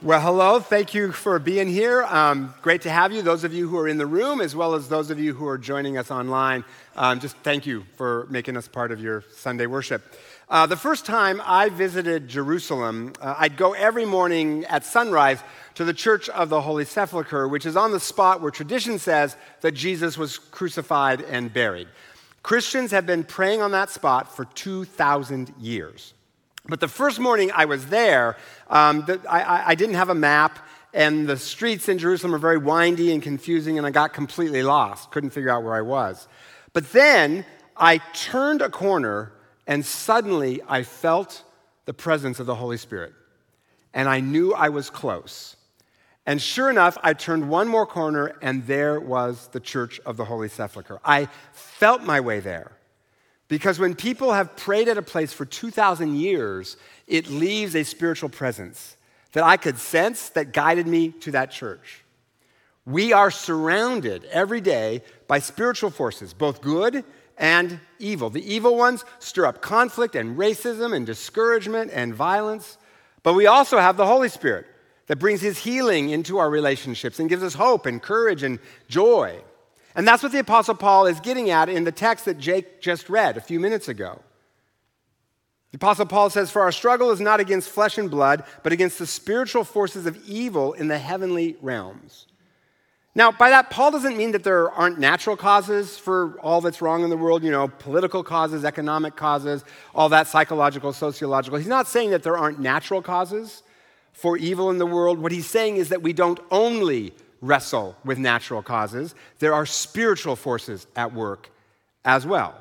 Well, hello. Thank you for being here. Um, great to have you. Those of you who are in the room, as well as those of you who are joining us online, um, just thank you for making us part of your Sunday worship. Uh, the first time I visited Jerusalem, uh, I'd go every morning at sunrise to the Church of the Holy Sepulchre, which is on the spot where tradition says that Jesus was crucified and buried. Christians have been praying on that spot for 2,000 years. But the first morning I was there, um, the, I, I didn't have a map, and the streets in Jerusalem are very windy and confusing, and I got completely lost. Couldn't figure out where I was. But then I turned a corner, and suddenly I felt the presence of the Holy Spirit. And I knew I was close. And sure enough, I turned one more corner, and there was the Church of the Holy Sepulchre. I felt my way there. Because when people have prayed at a place for 2,000 years, it leaves a spiritual presence that I could sense that guided me to that church. We are surrounded every day by spiritual forces, both good and evil. The evil ones stir up conflict and racism and discouragement and violence. But we also have the Holy Spirit that brings his healing into our relationships and gives us hope and courage and joy. And that's what the Apostle Paul is getting at in the text that Jake just read a few minutes ago. The Apostle Paul says, For our struggle is not against flesh and blood, but against the spiritual forces of evil in the heavenly realms. Now, by that, Paul doesn't mean that there aren't natural causes for all that's wrong in the world, you know, political causes, economic causes, all that psychological, sociological. He's not saying that there aren't natural causes for evil in the world. What he's saying is that we don't only wrestle with natural causes, there are spiritual forces at work as well.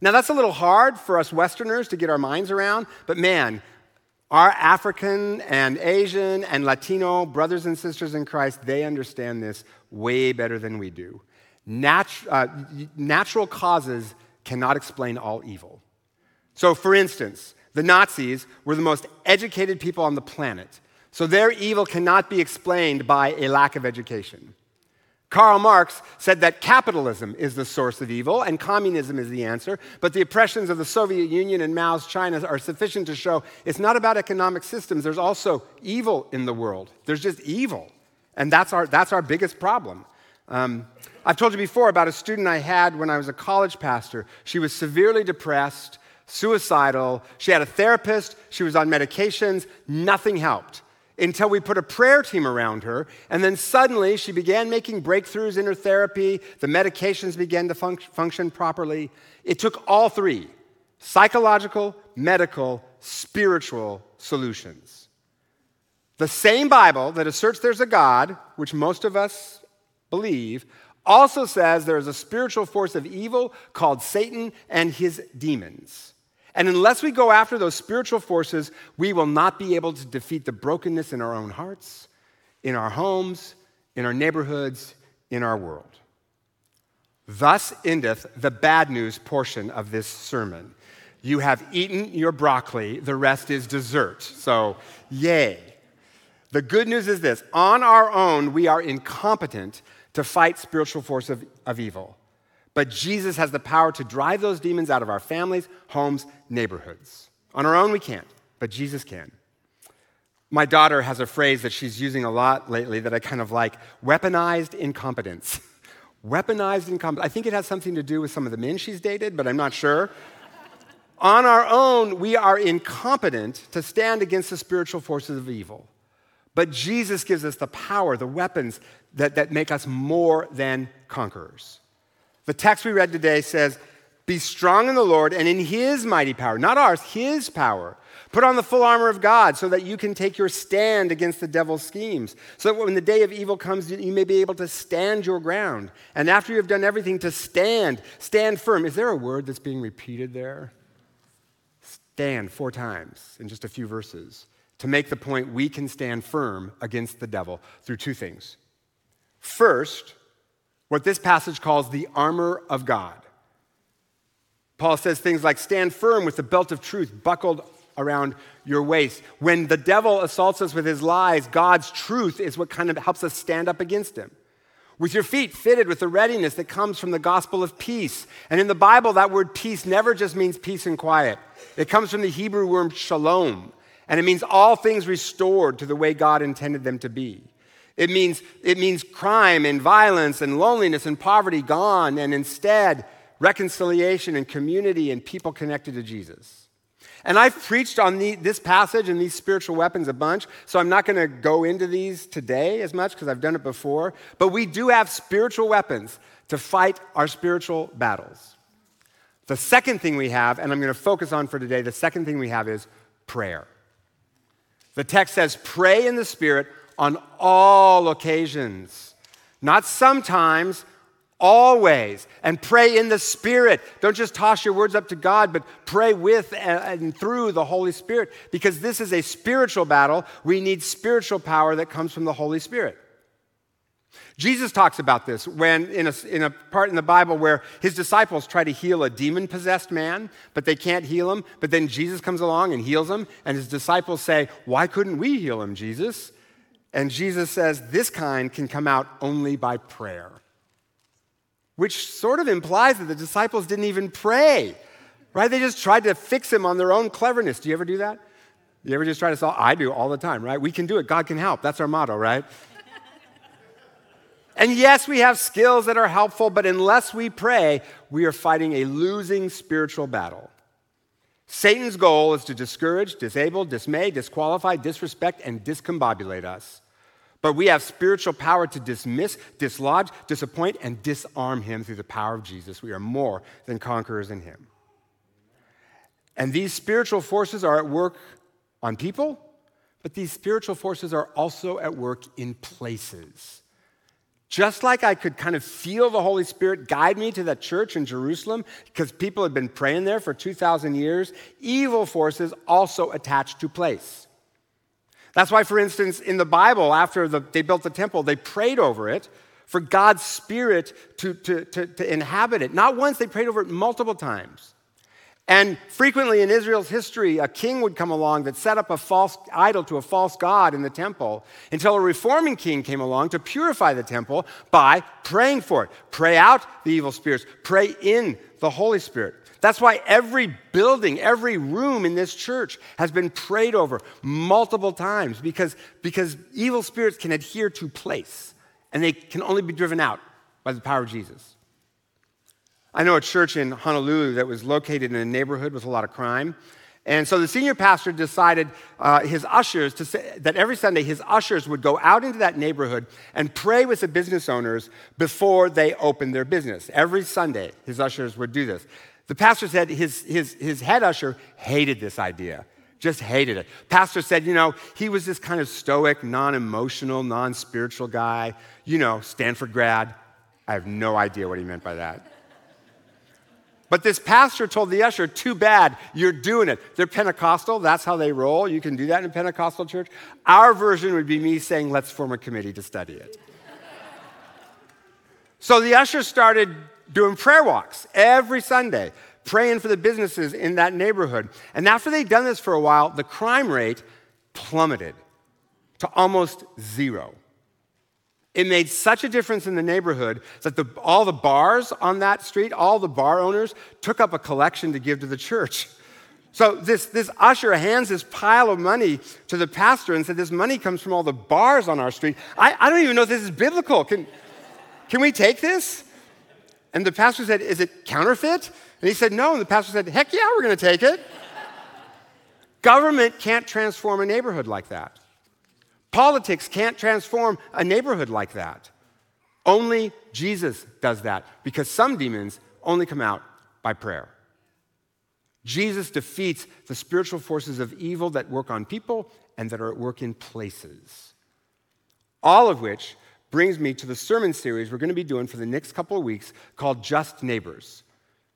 Now, that's a little hard for us Westerners to get our minds around, but man, our African and Asian and Latino brothers and sisters in Christ, they understand this way better than we do. Nat- uh, natural causes cannot explain all evil. So, for instance, the Nazis were the most educated people on the planet. So their evil cannot be explained by a lack of education. Karl Marx said that capitalism is the source of evil and communism is the answer, but the oppressions of the Soviet Union and Mao's China are sufficient to show it's not about economic systems. There's also evil in the world. There's just evil. And that's our, that's our biggest problem. Um, I've told you before about a student I had when I was a college pastor. She was severely depressed, suicidal. She had a therapist, she was on medications, nothing helped until we put a prayer team around her. And then suddenly she began making breakthroughs in her therapy. The medications began to func- function properly. It took all three psychological, medical, spiritual solutions. The same Bible that asserts there's a God, which most of us believe, also says there is a spiritual force of evil called Satan and his demons. And unless we go after those spiritual forces, we will not be able to defeat the brokenness in our own hearts, in our homes, in our neighborhoods, in our world. Thus endeth the bad news portion of this sermon. You have eaten your broccoli, the rest is dessert. So, yay. The good news is this on our own, we are incompetent to fight spiritual force of, of evil. But Jesus has the power to drive those demons out of our families, homes, neighborhoods. On our own, we can't, but Jesus can. My daughter has a phrase that she's using a lot lately that I kind of like weaponized incompetence. weaponized incompetence. I think it has something to do with some of the men she's dated, but I'm not sure. On our own, we are incompetent to stand against the spiritual forces of evil. But Jesus gives us the power, the weapons that, that make us more than conquerors. The text we read today says, Be strong in the Lord and in his mighty power, not ours, his power. Put on the full armor of God so that you can take your stand against the devil's schemes. So that when the day of evil comes, you may be able to stand your ground. And after you have done everything, to stand, stand firm. Is there a word that's being repeated there? Stand four times in just a few verses to make the point we can stand firm against the devil through two things. First, what this passage calls the armor of God. Paul says things like, Stand firm with the belt of truth buckled around your waist. When the devil assaults us with his lies, God's truth is what kind of helps us stand up against him. With your feet fitted with the readiness that comes from the gospel of peace. And in the Bible, that word peace never just means peace and quiet, it comes from the Hebrew word shalom. And it means all things restored to the way God intended them to be. It means, it means crime and violence and loneliness and poverty gone, and instead, reconciliation and community and people connected to Jesus. And I've preached on the, this passage and these spiritual weapons a bunch, so I'm not going to go into these today as much because I've done it before. But we do have spiritual weapons to fight our spiritual battles. The second thing we have, and I'm going to focus on for today, the second thing we have is prayer. The text says, pray in the Spirit on all occasions. Not sometimes, always. And pray in the Spirit. Don't just toss your words up to God, but pray with and through the Holy Spirit. Because this is a spiritual battle. We need spiritual power that comes from the Holy Spirit. Jesus talks about this when in a, in a part in the Bible where his disciples try to heal a demon possessed man, but they can't heal him. But then Jesus comes along and heals him, and his disciples say, Why couldn't we heal him, Jesus? And Jesus says, This kind can come out only by prayer, which sort of implies that the disciples didn't even pray, right? They just tried to fix him on their own cleverness. Do you ever do that? You ever just try to solve? I do all the time, right? We can do it. God can help. That's our motto, right? And yes, we have skills that are helpful, but unless we pray, we are fighting a losing spiritual battle. Satan's goal is to discourage, disable, dismay, disqualify, disrespect, and discombobulate us. But we have spiritual power to dismiss, dislodge, disappoint, and disarm him through the power of Jesus. We are more than conquerors in him. And these spiritual forces are at work on people, but these spiritual forces are also at work in places. Just like I could kind of feel the Holy Spirit guide me to that church in Jerusalem because people had been praying there for 2,000 years, evil forces also attach to place. That's why, for instance, in the Bible, after the, they built the temple, they prayed over it for God's Spirit to, to, to, to inhabit it. Not once, they prayed over it multiple times. And frequently in Israel's history, a king would come along that set up a false idol to a false god in the temple until a reforming king came along to purify the temple by praying for it. Pray out the evil spirits, pray in the Holy Spirit. That's why every building, every room in this church has been prayed over multiple times because, because evil spirits can adhere to place and they can only be driven out by the power of Jesus. I know a church in Honolulu that was located in a neighborhood with a lot of crime. And so the senior pastor decided uh, his ushers to say that every Sunday his ushers would go out into that neighborhood and pray with the business owners before they opened their business. Every Sunday, his ushers would do this. The pastor said his, his, his head usher hated this idea, just hated it. Pastor said, you know, he was this kind of stoic, non emotional, non spiritual guy, you know, Stanford grad. I have no idea what he meant by that. But this pastor told the usher, too bad, you're doing it. They're Pentecostal, that's how they roll. You can do that in a Pentecostal church. Our version would be me saying, let's form a committee to study it. so the usher started doing prayer walks every Sunday, praying for the businesses in that neighborhood. And after they'd done this for a while, the crime rate plummeted to almost zero. It made such a difference in the neighborhood that the, all the bars on that street, all the bar owners, took up a collection to give to the church. So this, this usher hands this pile of money to the pastor and said, This money comes from all the bars on our street. I, I don't even know if this is biblical. Can, can we take this? And the pastor said, Is it counterfeit? And he said, No. And the pastor said, Heck yeah, we're going to take it. Government can't transform a neighborhood like that. Politics can't transform a neighborhood like that. Only Jesus does that because some demons only come out by prayer. Jesus defeats the spiritual forces of evil that work on people and that are at work in places. All of which brings me to the sermon series we're going to be doing for the next couple of weeks called Just Neighbors,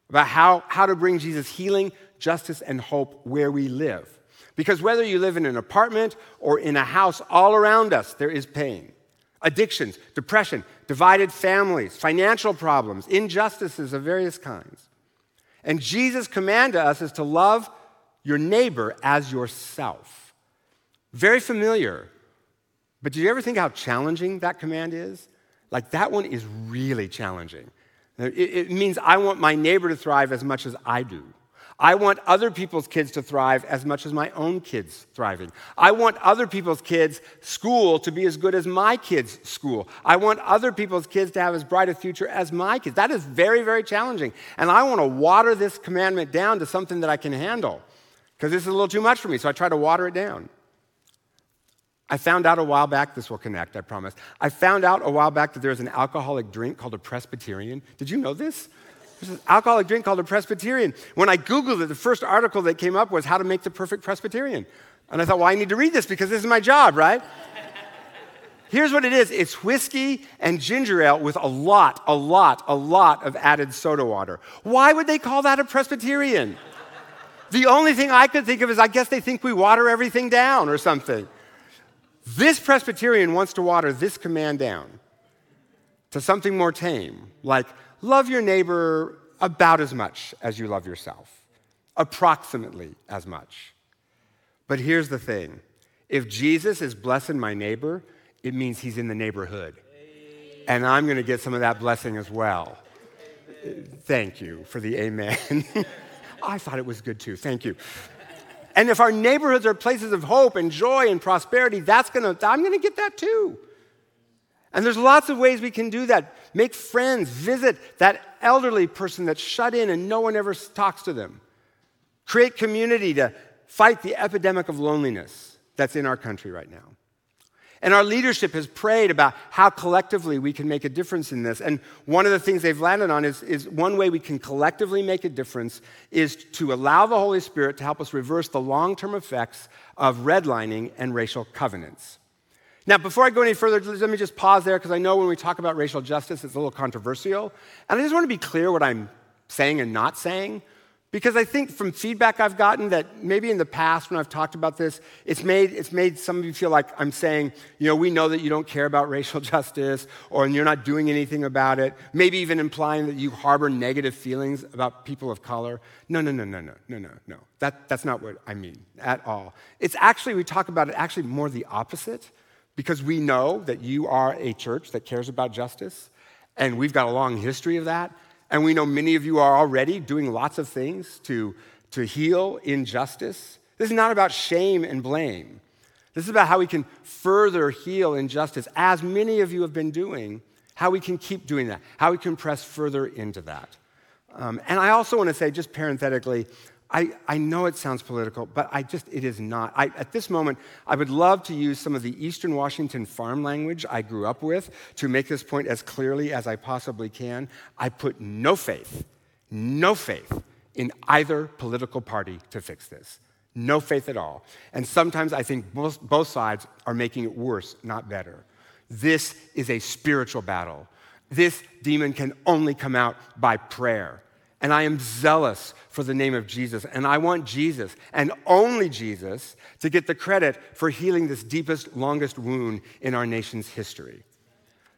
about how, how to bring Jesus healing, justice, and hope where we live. Because whether you live in an apartment or in a house, all around us there is pain. Addictions, depression, divided families, financial problems, injustices of various kinds. And Jesus' command to us is to love your neighbor as yourself. Very familiar. But did you ever think how challenging that command is? Like, that one is really challenging. It, it means I want my neighbor to thrive as much as I do. I want other people's kids to thrive as much as my own kids thriving. I want other people's kids' school to be as good as my kids' school. I want other people's kids to have as bright a future as my kids. That is very, very challenging. And I want to water this commandment down to something that I can handle because this is a little too much for me. So I try to water it down. I found out a while back, this will connect, I promise. I found out a while back that there's an alcoholic drink called a Presbyterian. Did you know this? There's an alcoholic drink called a Presbyterian. When I Googled it, the first article that came up was how to make the perfect Presbyterian. And I thought, well, I need to read this because this is my job, right? Here's what it is it's whiskey and ginger ale with a lot, a lot, a lot of added soda water. Why would they call that a Presbyterian? the only thing I could think of is I guess they think we water everything down or something. This Presbyterian wants to water this command down to something more tame, like love your neighbor about as much as you love yourself, approximately as much. But here's the thing if Jesus is blessing my neighbor, it means he's in the neighborhood. And I'm going to get some of that blessing as well. Thank you for the amen. I thought it was good too. Thank you. And if our neighborhoods are places of hope and joy and prosperity, that's gonna, I'm gonna get that too. And there's lots of ways we can do that. Make friends, visit that elderly person that's shut in and no one ever talks to them. Create community to fight the epidemic of loneliness that's in our country right now. And our leadership has prayed about how collectively we can make a difference in this. And one of the things they've landed on is, is one way we can collectively make a difference is to allow the Holy Spirit to help us reverse the long term effects of redlining and racial covenants. Now, before I go any further, let me just pause there because I know when we talk about racial justice, it's a little controversial. And I just want to be clear what I'm saying and not saying. Because I think from feedback I've gotten that maybe in the past when I've talked about this, it's made, it's made some of you feel like I'm saying, you know, we know that you don't care about racial justice or you're not doing anything about it. Maybe even implying that you harbor negative feelings about people of color. No, no, no, no, no, no, no, no. That, that's not what I mean at all. It's actually, we talk about it actually more the opposite because we know that you are a church that cares about justice and we've got a long history of that. And we know many of you are already doing lots of things to, to heal injustice. This is not about shame and blame. This is about how we can further heal injustice, as many of you have been doing, how we can keep doing that, how we can press further into that. Um, and I also want to say, just parenthetically, I, I know it sounds political, but I just, it is not. I, at this moment, I would love to use some of the Eastern Washington farm language I grew up with to make this point as clearly as I possibly can. I put no faith, no faith in either political party to fix this. No faith at all. And sometimes I think both, both sides are making it worse, not better. This is a spiritual battle. This demon can only come out by prayer. And I am zealous for the name of Jesus. And I want Jesus, and only Jesus, to get the credit for healing this deepest, longest wound in our nation's history.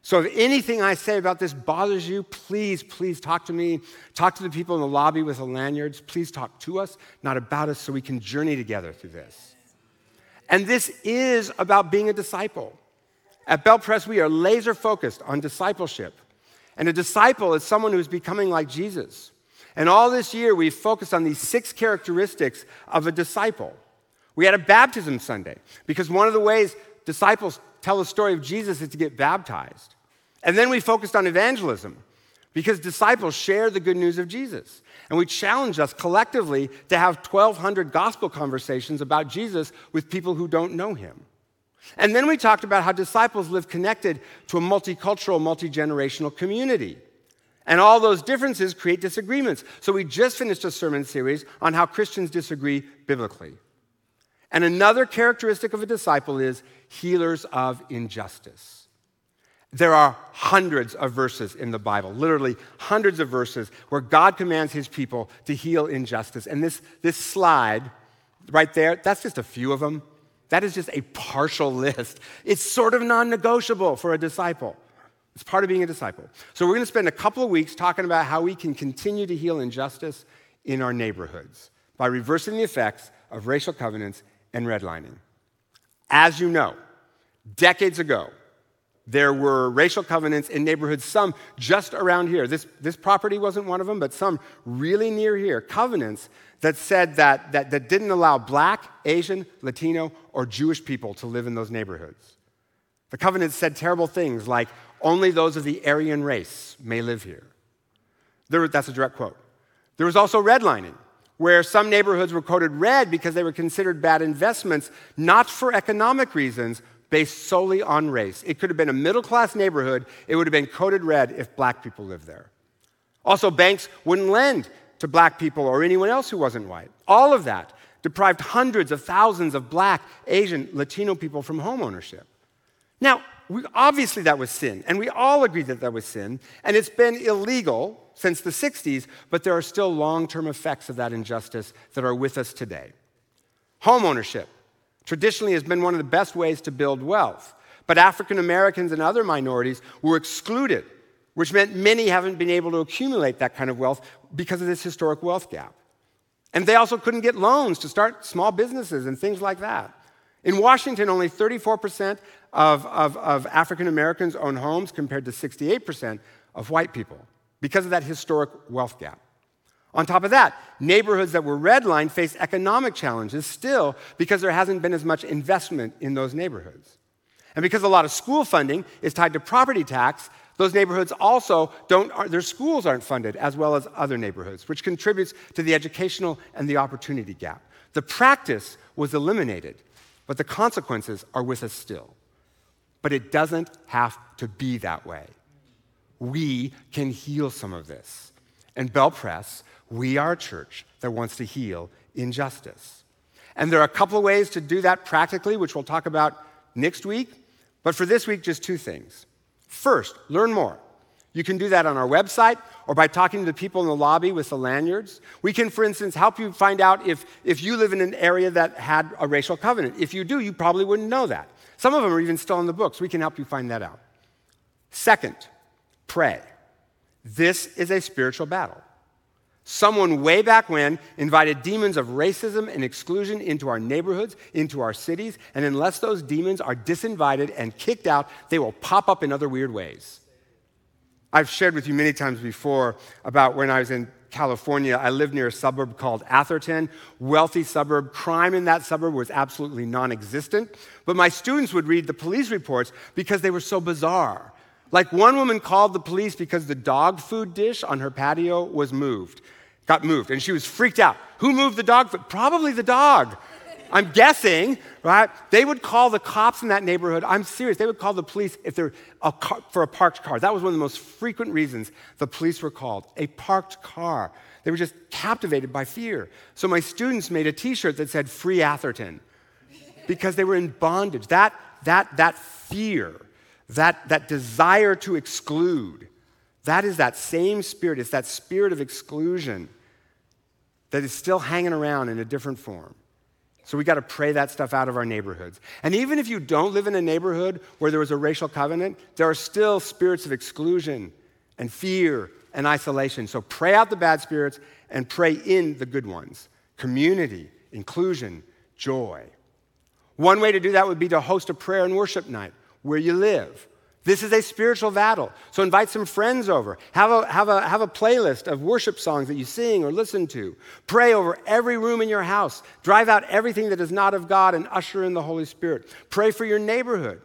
So if anything I say about this bothers you, please, please talk to me. Talk to the people in the lobby with the lanyards. Please talk to us, not about us, so we can journey together through this. And this is about being a disciple. At Bel Pres, we are laser focused on discipleship. And a disciple is someone who is becoming like Jesus. And all this year, we've focused on these six characteristics of a disciple. We had a baptism Sunday because one of the ways disciples tell the story of Jesus is to get baptized. And then we focused on evangelism because disciples share the good news of Jesus. And we challenged us collectively to have 1,200 gospel conversations about Jesus with people who don't know him. And then we talked about how disciples live connected to a multicultural, multi generational community. And all those differences create disagreements. So we just finished a sermon series on how Christians disagree biblically. And another characteristic of a disciple is healers of injustice. There are hundreds of verses in the Bible, literally hundreds of verses, where God commands his people to heal injustice. And this, this slide right there, that's just a few of them. That is just a partial list. It's sort of non negotiable for a disciple. It's part of being a disciple. So, we're going to spend a couple of weeks talking about how we can continue to heal injustice in our neighborhoods by reversing the effects of racial covenants and redlining. As you know, decades ago, There were racial covenants in neighborhoods, some just around here. This, this property wasn't one of them, but some really near here. Covenants that said that, that, that didn't allow black, Asian, Latino, or Jewish people to live in those neighborhoods. The covenants said terrible things like, only those of the Aryan race may live here. There, that's a direct quote. There was also redlining, where some neighborhoods were coded red because they were considered bad investments, not for economic reasons, based solely on race. It could have been a middle class neighborhood, it would have been coded red if black people lived there. Also, banks wouldn't lend to black people or anyone else who wasn't white. All of that deprived hundreds of thousands of black, Asian, Latino people from home ownership. Now, we, obviously that was sin, and we all agree that that was sin, and it's been illegal since the 60s, but there are still long term effects of that injustice that are with us today. Home ownership traditionally has been one of the best ways to build wealth. But African Americans and other minorities were excluded, which meant many haven't been able to accumulate that kind of wealth because of this historic wealth gap. And they also couldn't get loans to start small businesses and things like that. In Washington, only 34% of, of, of African Americans own homes compared to 68% of white people because of that historic wealth gap. On top of that, neighborhoods that were redlined face economic challenges still because there hasn't been as much investment in those neighborhoods. And because a lot of school funding is tied to property tax, those neighborhoods also don't, their schools aren't funded as well as other neighborhoods, which contributes to the educational and the opportunity gap. The practice was eliminated, but the consequences are with us still. But it doesn't have to be that way. We can heal some of this. And Bel Pres we are a church that wants to heal injustice. And there are a couple of ways to do that practically, which we'll talk about next week. But for this week, just two things. First, learn more. You can do that on our website or by talking to the people in the lobby with the lanyards. We can, for instance, help you find out if, if you live in an area that had a racial covenant. If you do, you probably wouldn't know that. Some of them are even still in the books. We can help you find that out. Second, pray. This is a spiritual battle. Someone way back when invited demons of racism and exclusion into our neighborhoods, into our cities, and unless those demons are disinvited and kicked out, they will pop up in other weird ways. I've shared with you many times before about when I was in California. I lived near a suburb called Atherton, wealthy suburb. Crime in that suburb was absolutely non existent. But my students would read the police reports because they were so bizarre. Like one woman called the police because the dog food dish on her patio was moved got moved, and she was freaked out. Who moved the dog? food? Probably the dog. I'm guessing, right? They would call the cops in that neighborhood. I'm serious. They would call the police if they're a car, for a parked car. That was one of the most frequent reasons the police were called. A parked car. They were just captivated by fear. So my students made a T-shirt that said "Free Atherton," because they were in bondage. That that that fear, that that desire to exclude, that is that same spirit. It's that spirit of exclusion that is still hanging around in a different form. So we got to pray that stuff out of our neighborhoods. And even if you don't live in a neighborhood where there was a racial covenant, there are still spirits of exclusion and fear and isolation. So pray out the bad spirits and pray in the good ones community, inclusion, joy. One way to do that would be to host a prayer and worship night where you live. This is a spiritual battle. So invite some friends over. Have a, have, a, have a playlist of worship songs that you sing or listen to. Pray over every room in your house. Drive out everything that is not of God and usher in the Holy Spirit. Pray for your neighborhood.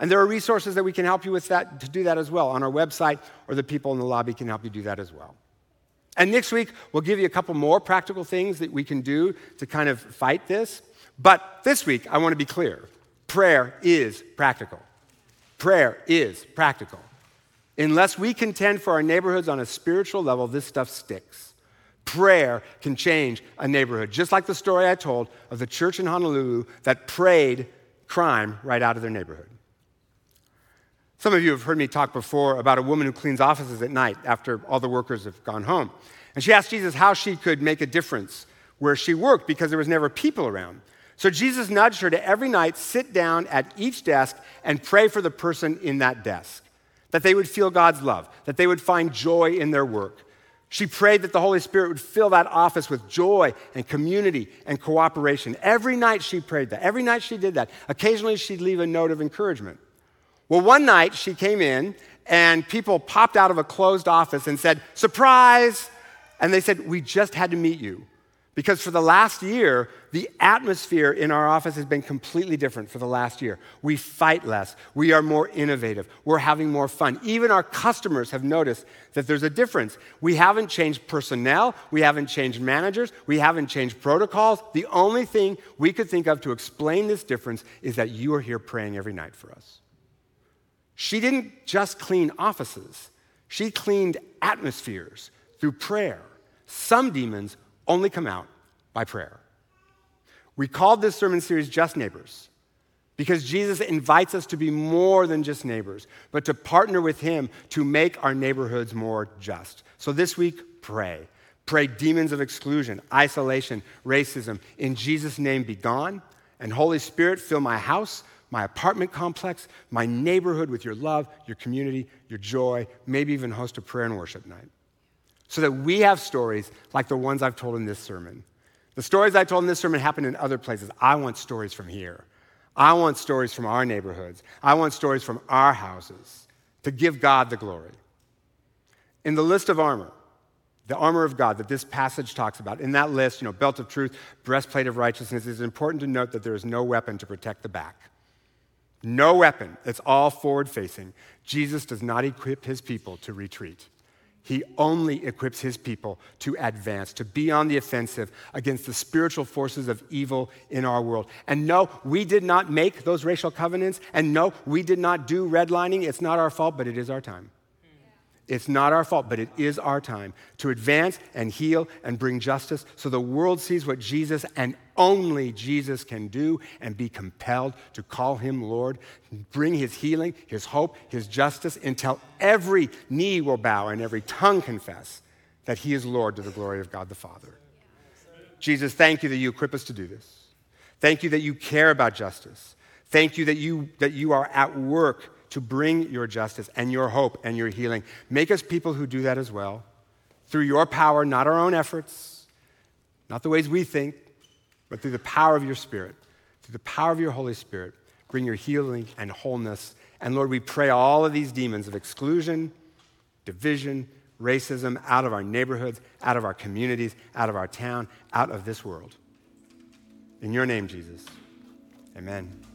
And there are resources that we can help you with that to do that as well on our website, or the people in the lobby can help you do that as well. And next week, we'll give you a couple more practical things that we can do to kind of fight this. But this week, I want to be clear prayer is practical. Prayer is practical. Unless we contend for our neighborhoods on a spiritual level, this stuff sticks. Prayer can change a neighborhood, just like the story I told of the church in Honolulu that prayed crime right out of their neighborhood. Some of you have heard me talk before about a woman who cleans offices at night after all the workers have gone home. And she asked Jesus how she could make a difference where she worked because there was never people around. So Jesus nudged her to every night sit down at each desk and pray for the person in that desk, that they would feel God's love, that they would find joy in their work. She prayed that the Holy Spirit would fill that office with joy and community and cooperation. Every night she prayed that. Every night she did that. Occasionally she'd leave a note of encouragement. Well, one night she came in and people popped out of a closed office and said, Surprise! And they said, We just had to meet you. Because for the last year, the atmosphere in our office has been completely different for the last year. We fight less. We are more innovative. We're having more fun. Even our customers have noticed that there's a difference. We haven't changed personnel. We haven't changed managers. We haven't changed protocols. The only thing we could think of to explain this difference is that you are here praying every night for us. She didn't just clean offices, she cleaned atmospheres through prayer. Some demons only come out by prayer. We called this sermon series Just Neighbors because Jesus invites us to be more than just neighbors, but to partner with Him to make our neighborhoods more just. So this week, pray. Pray demons of exclusion, isolation, racism, in Jesus' name be gone. And Holy Spirit, fill my house, my apartment complex, my neighborhood with your love, your community, your joy, maybe even host a prayer and worship night so that we have stories like the ones I've told in this sermon. The stories I told in this sermon happened in other places. I want stories from here. I want stories from our neighborhoods. I want stories from our houses to give God the glory. In the list of armor, the armor of God that this passage talks about, in that list, you know, belt of truth, breastplate of righteousness, it's important to note that there is no weapon to protect the back. No weapon. It's all forward facing. Jesus does not equip his people to retreat. He only equips his people to advance, to be on the offensive against the spiritual forces of evil in our world. And no, we did not make those racial covenants. And no, we did not do redlining. It's not our fault, but it is our time. It's not our fault, but it is our time to advance and heal and bring justice so the world sees what Jesus and only Jesus can do and be compelled to call him Lord, bring his healing, his hope, his justice until every knee will bow and every tongue confess that he is Lord to the glory of God the Father. Jesus, thank you that you equip us to do this. Thank you that you care about justice. Thank you that you, that you are at work to bring your justice and your hope and your healing. Make us people who do that as well through your power, not our own efforts, not the ways we think, but through the power of your Spirit, through the power of your Holy Spirit. Bring your healing and wholeness. And Lord, we pray all of these demons of exclusion, division, racism out of our neighborhoods, out of our communities, out of our town, out of this world. In your name, Jesus. Amen.